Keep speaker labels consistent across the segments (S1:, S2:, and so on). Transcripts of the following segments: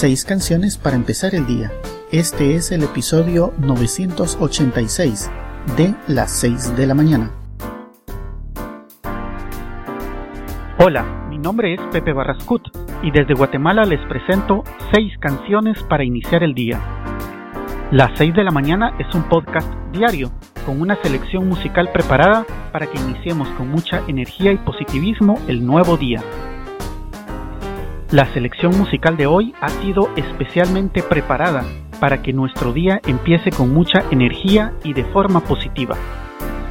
S1: Seis canciones para empezar el día. Este es el episodio 986 de las 6 de la mañana. Hola, mi nombre es Pepe Barrascut y desde Guatemala les presento seis canciones para iniciar el día. Las 6 de la mañana es un podcast diario con una selección musical preparada para que iniciemos con mucha energía y positivismo el nuevo día. La selección musical de hoy ha sido especialmente preparada para que nuestro día empiece con mucha energía y de forma positiva.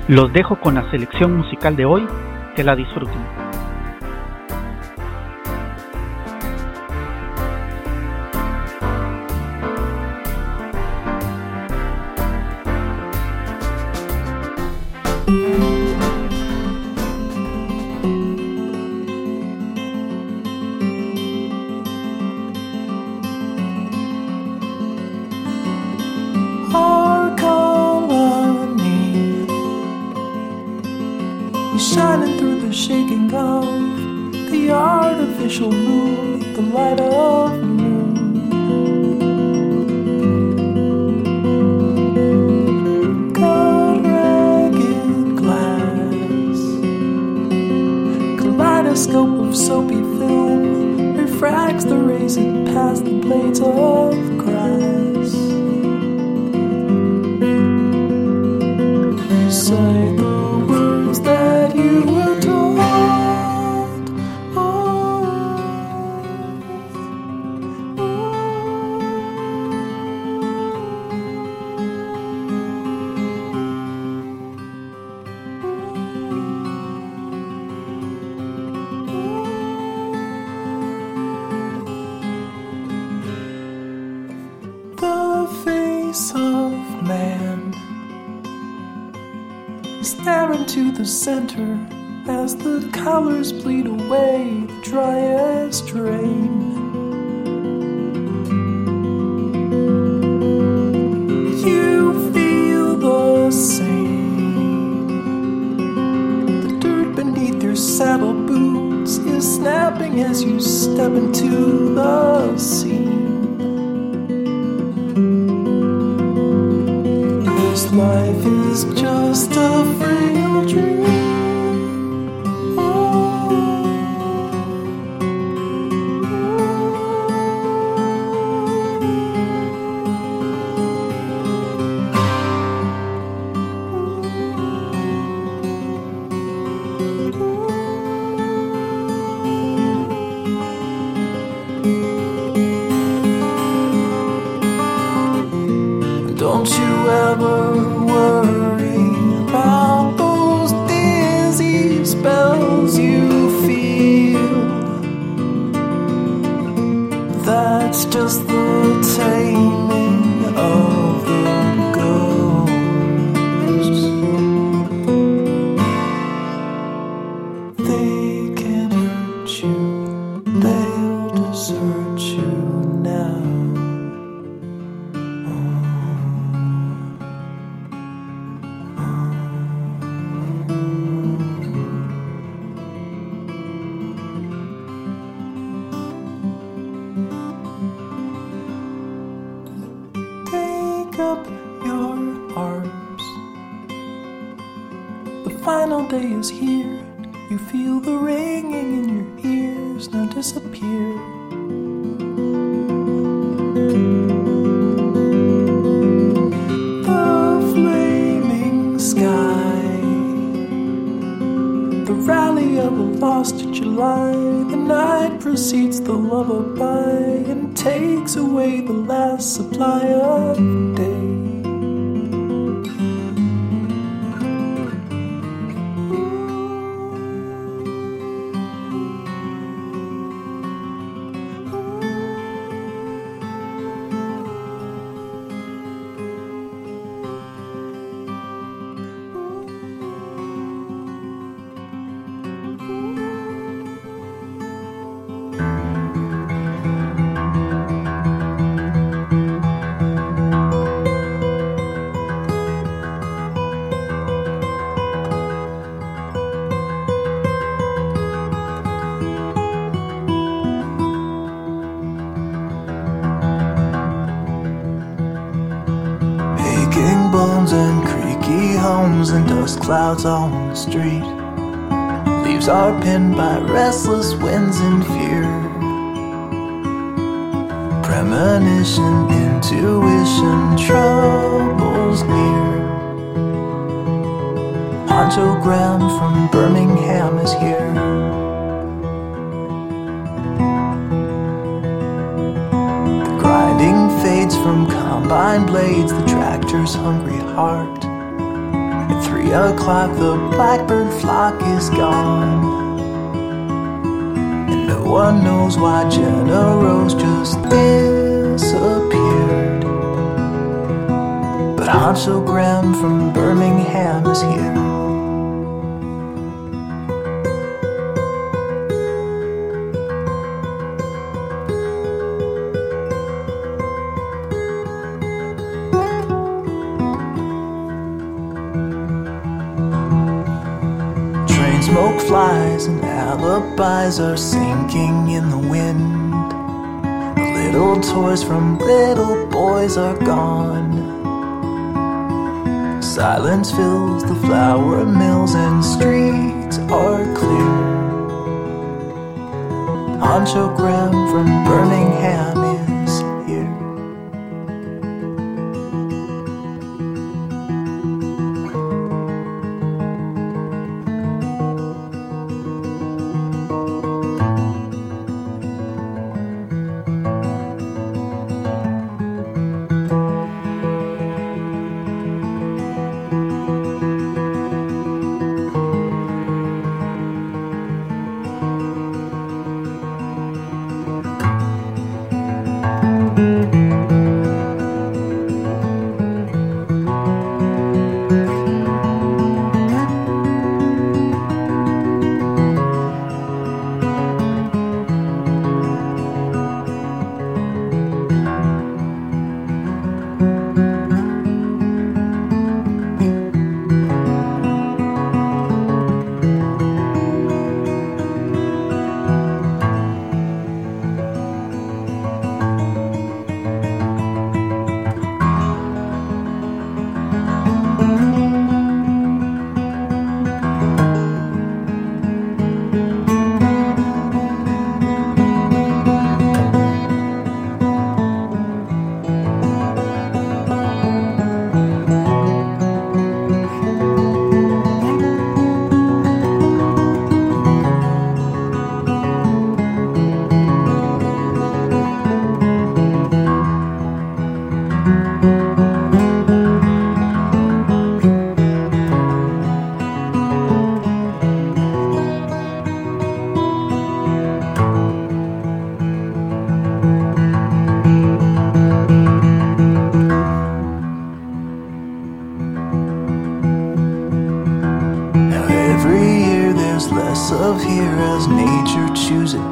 S1: Los dejo con la selección musical de hoy, que la disfruten.
S2: Of soapy film refracts the rays it past the blades of staring to the center as the colors bleed away the driest rain. Is here. You feel the ringing in your ears. Now disappear. The flaming sky. The rally of a lost July. The night precedes the lullaby and takes away the last supply of dust clouds on the street. Leaves are pinned by restless winds and fear. Premonition, intuition, troubles near. Pancho Graham from Birmingham is here. The grinding fades from combine blades, the tractor's hungry heart. Three o'clock, the blackbird flock is gone. And no one knows why Jenna Rose just disappeared. But Hansel Graham from Birmingham is here. Flies and alibis are sinking in the wind. The little toys from little boys are gone. Silence fills the flour mills and streets are clear. Ancho Graham from Birmingham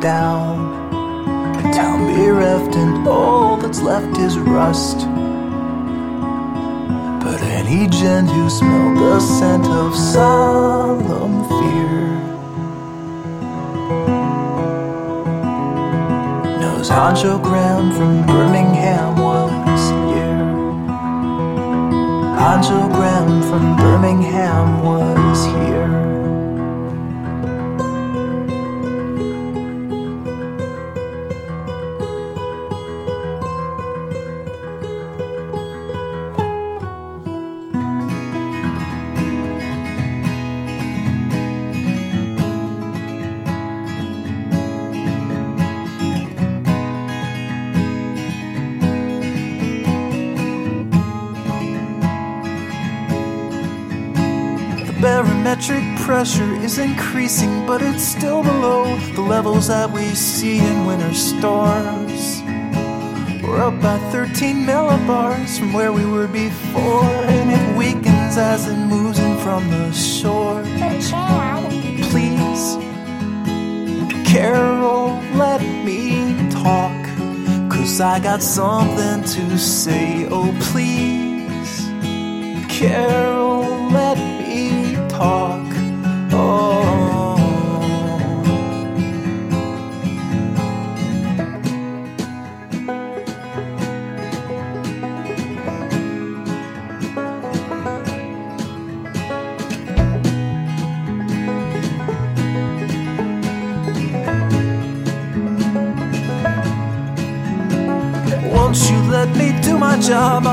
S2: down. A town bereft and all that's left is rust. But any gent who smelled the scent of solemn fear knows Hancho Graham from Birmingham was here. Hancho Graham from Birmingham was here. Barometric pressure is increasing, but it's still below the levels that we see in winter storms. We're up by 13 millibars from where we were before, and it weakens as it moves in from the shore. Please, Carol, let me talk. Cause I got something to say. Oh, please, Carol,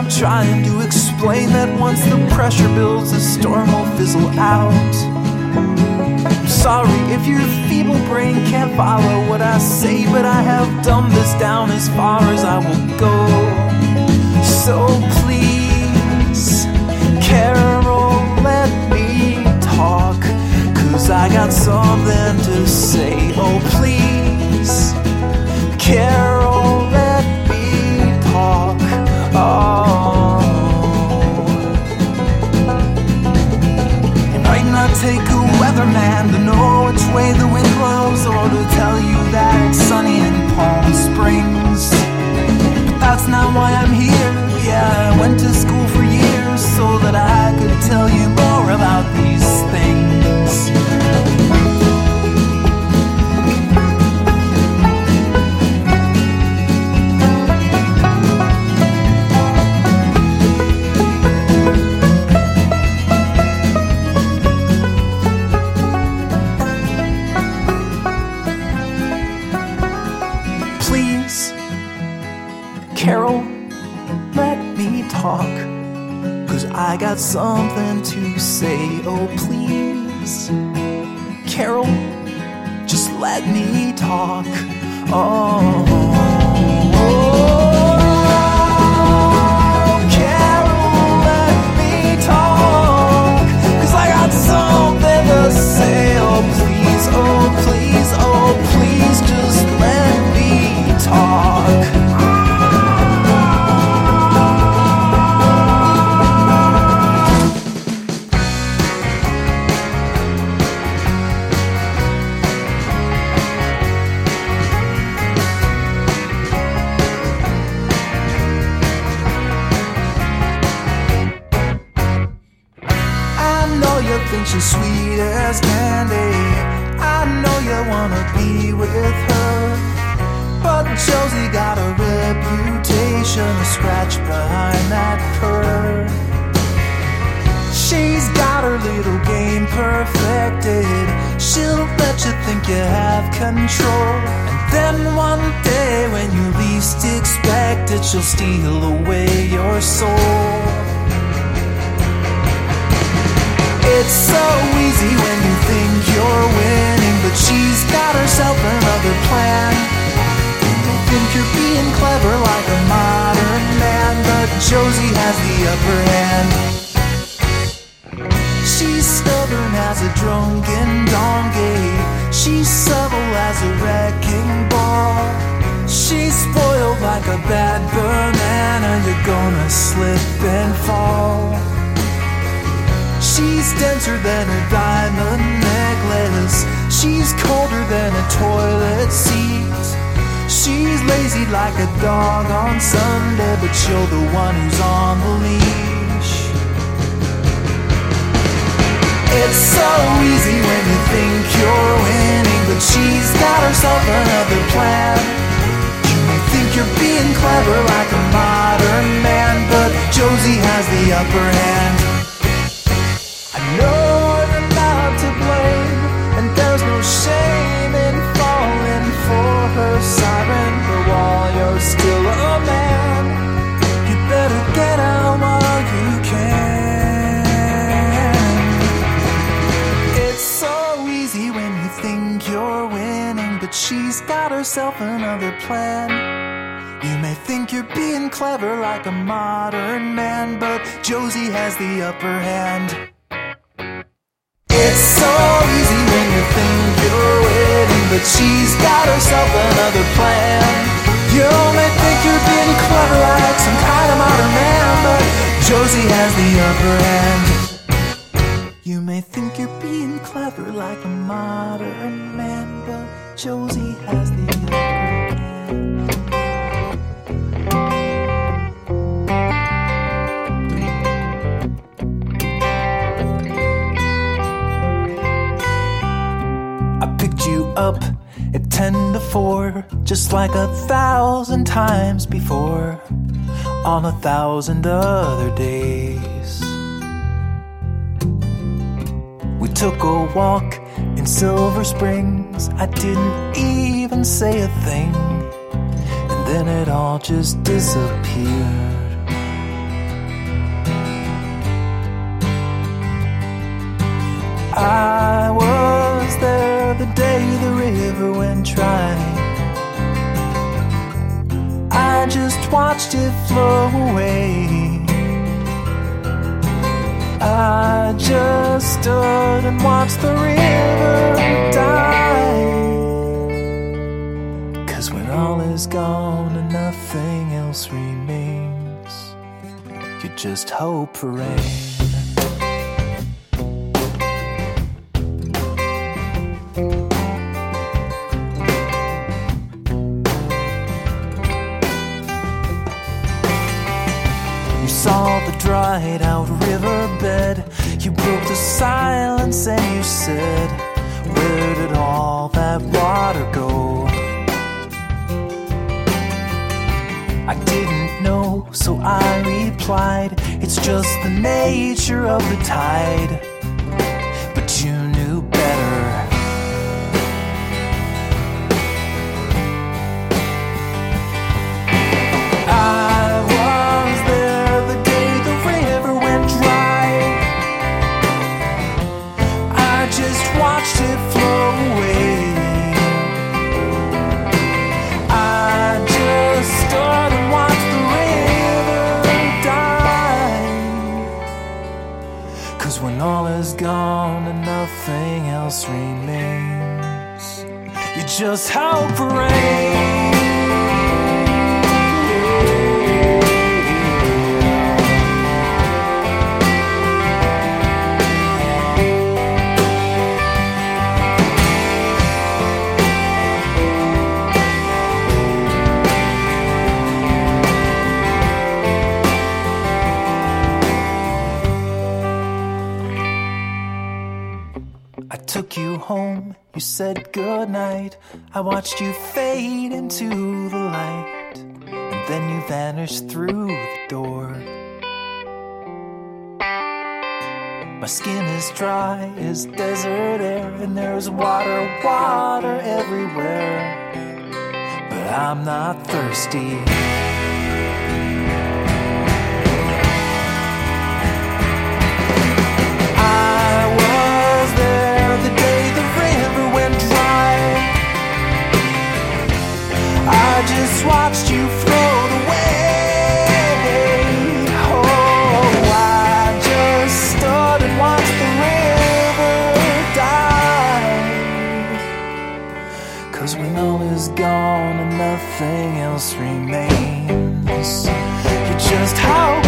S2: I'm trying to explain that once the pressure builds, the storm will fizzle out. I'm sorry if your feeble brain can't follow what I say, but I have dumbed this down as far as I will go. So please, something to say. Oh, please, Carol, just let me talk. Oh. It's so easy when you think you're winning, but she's got herself another plan. You think you're being clever like a modern man, but Josie has the upper hand. She's stubborn as a drunken donkey. She's subtle as a wrecking ball. She's spoiled like a bad banana. You're gonna slip and fall. She's denser than a diamond necklace. She's colder than a toilet seat. She's lazy like a dog on Sunday, but you're the one who's on the leash. It's so easy when you think you're winning, but she's got herself another plan. You may think you're being clever like a modern man, but Josie has the upper hand. Herself another plan. You may think you're being clever like a modern man, but Josie has the upper hand. It's so easy when you think you're winning, but she's got herself another plan. You may think you're being clever like some kind of modern man, but Josie has the upper hand. You may think you're being clever like a modern Josie has the. I picked you up at 10 to 4, just like a thousand times before, on a thousand other days. took a walk in Silver Springs. I didn't even say a thing. And then it all just disappeared. I was there the day the river went dry. I just watched it flow away. I just stood and watched the river die. Cause when all is gone and nothing else remains, you just hope for rain. You saw the dried out. You broke the silence and you said, Where did all that water go? I didn't know, so I replied, It's just the nature of the tide. I watched you fade into the light, and then you vanished through the door. My skin is dry as desert air, and there's water, water everywhere. But I'm not thirsty. I just watched you float away. Oh, I just stood and watched the river die. Cause when all is gone and nothing else remains, you're just hope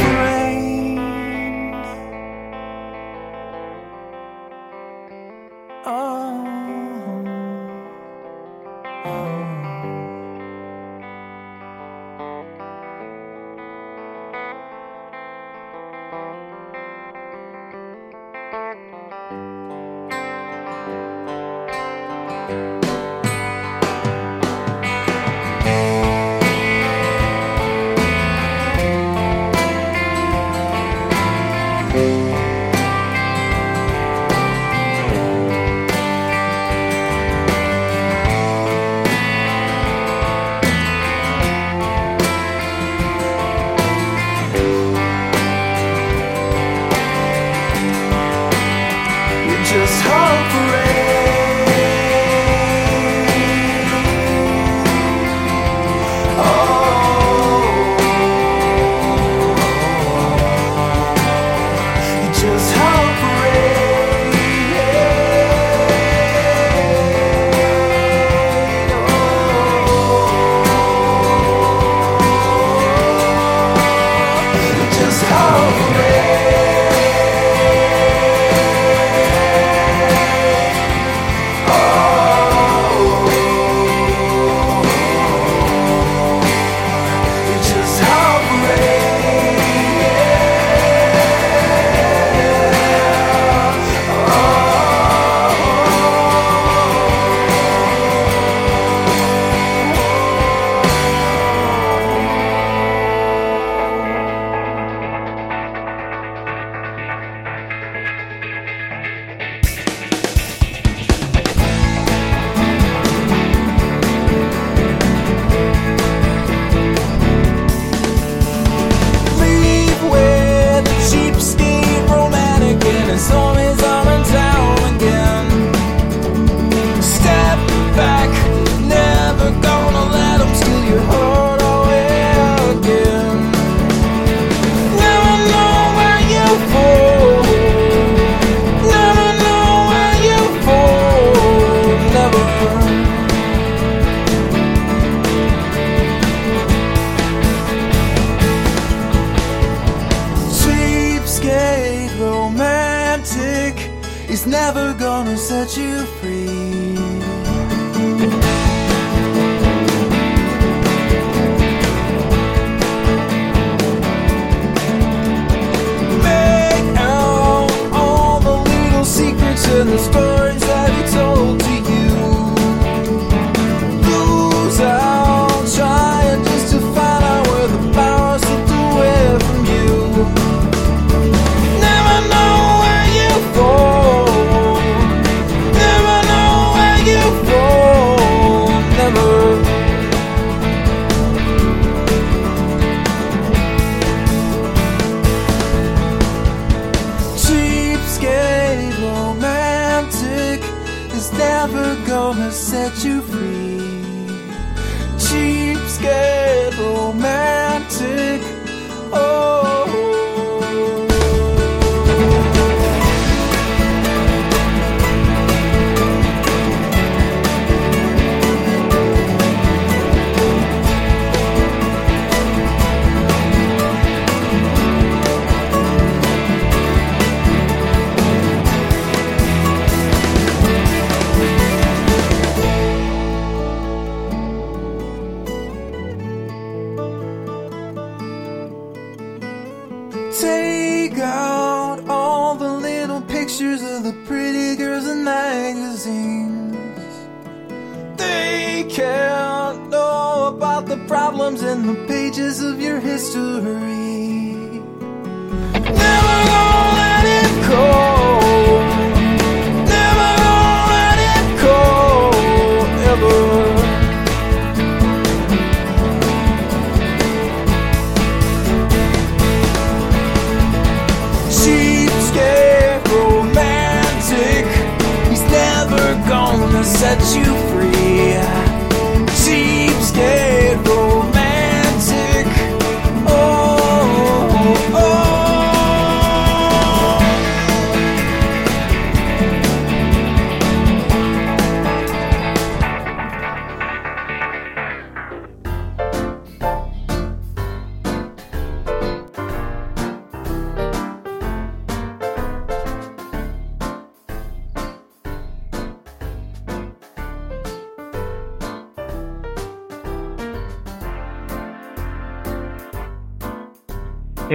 S2: set you free.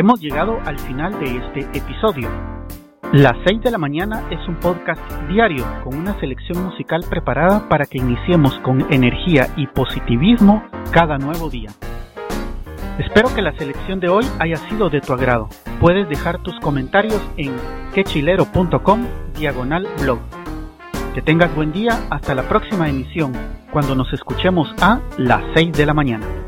S1: Hemos llegado al final de este episodio. Las 6 de la mañana es un podcast diario con una selección musical preparada para que iniciemos con energía y positivismo cada nuevo día. Espero que la selección de hoy haya sido de tu agrado. Puedes dejar tus comentarios en quechilero.com diagonal blog. Que tengas buen día hasta la próxima emisión, cuando nos escuchemos a las 6 de la mañana.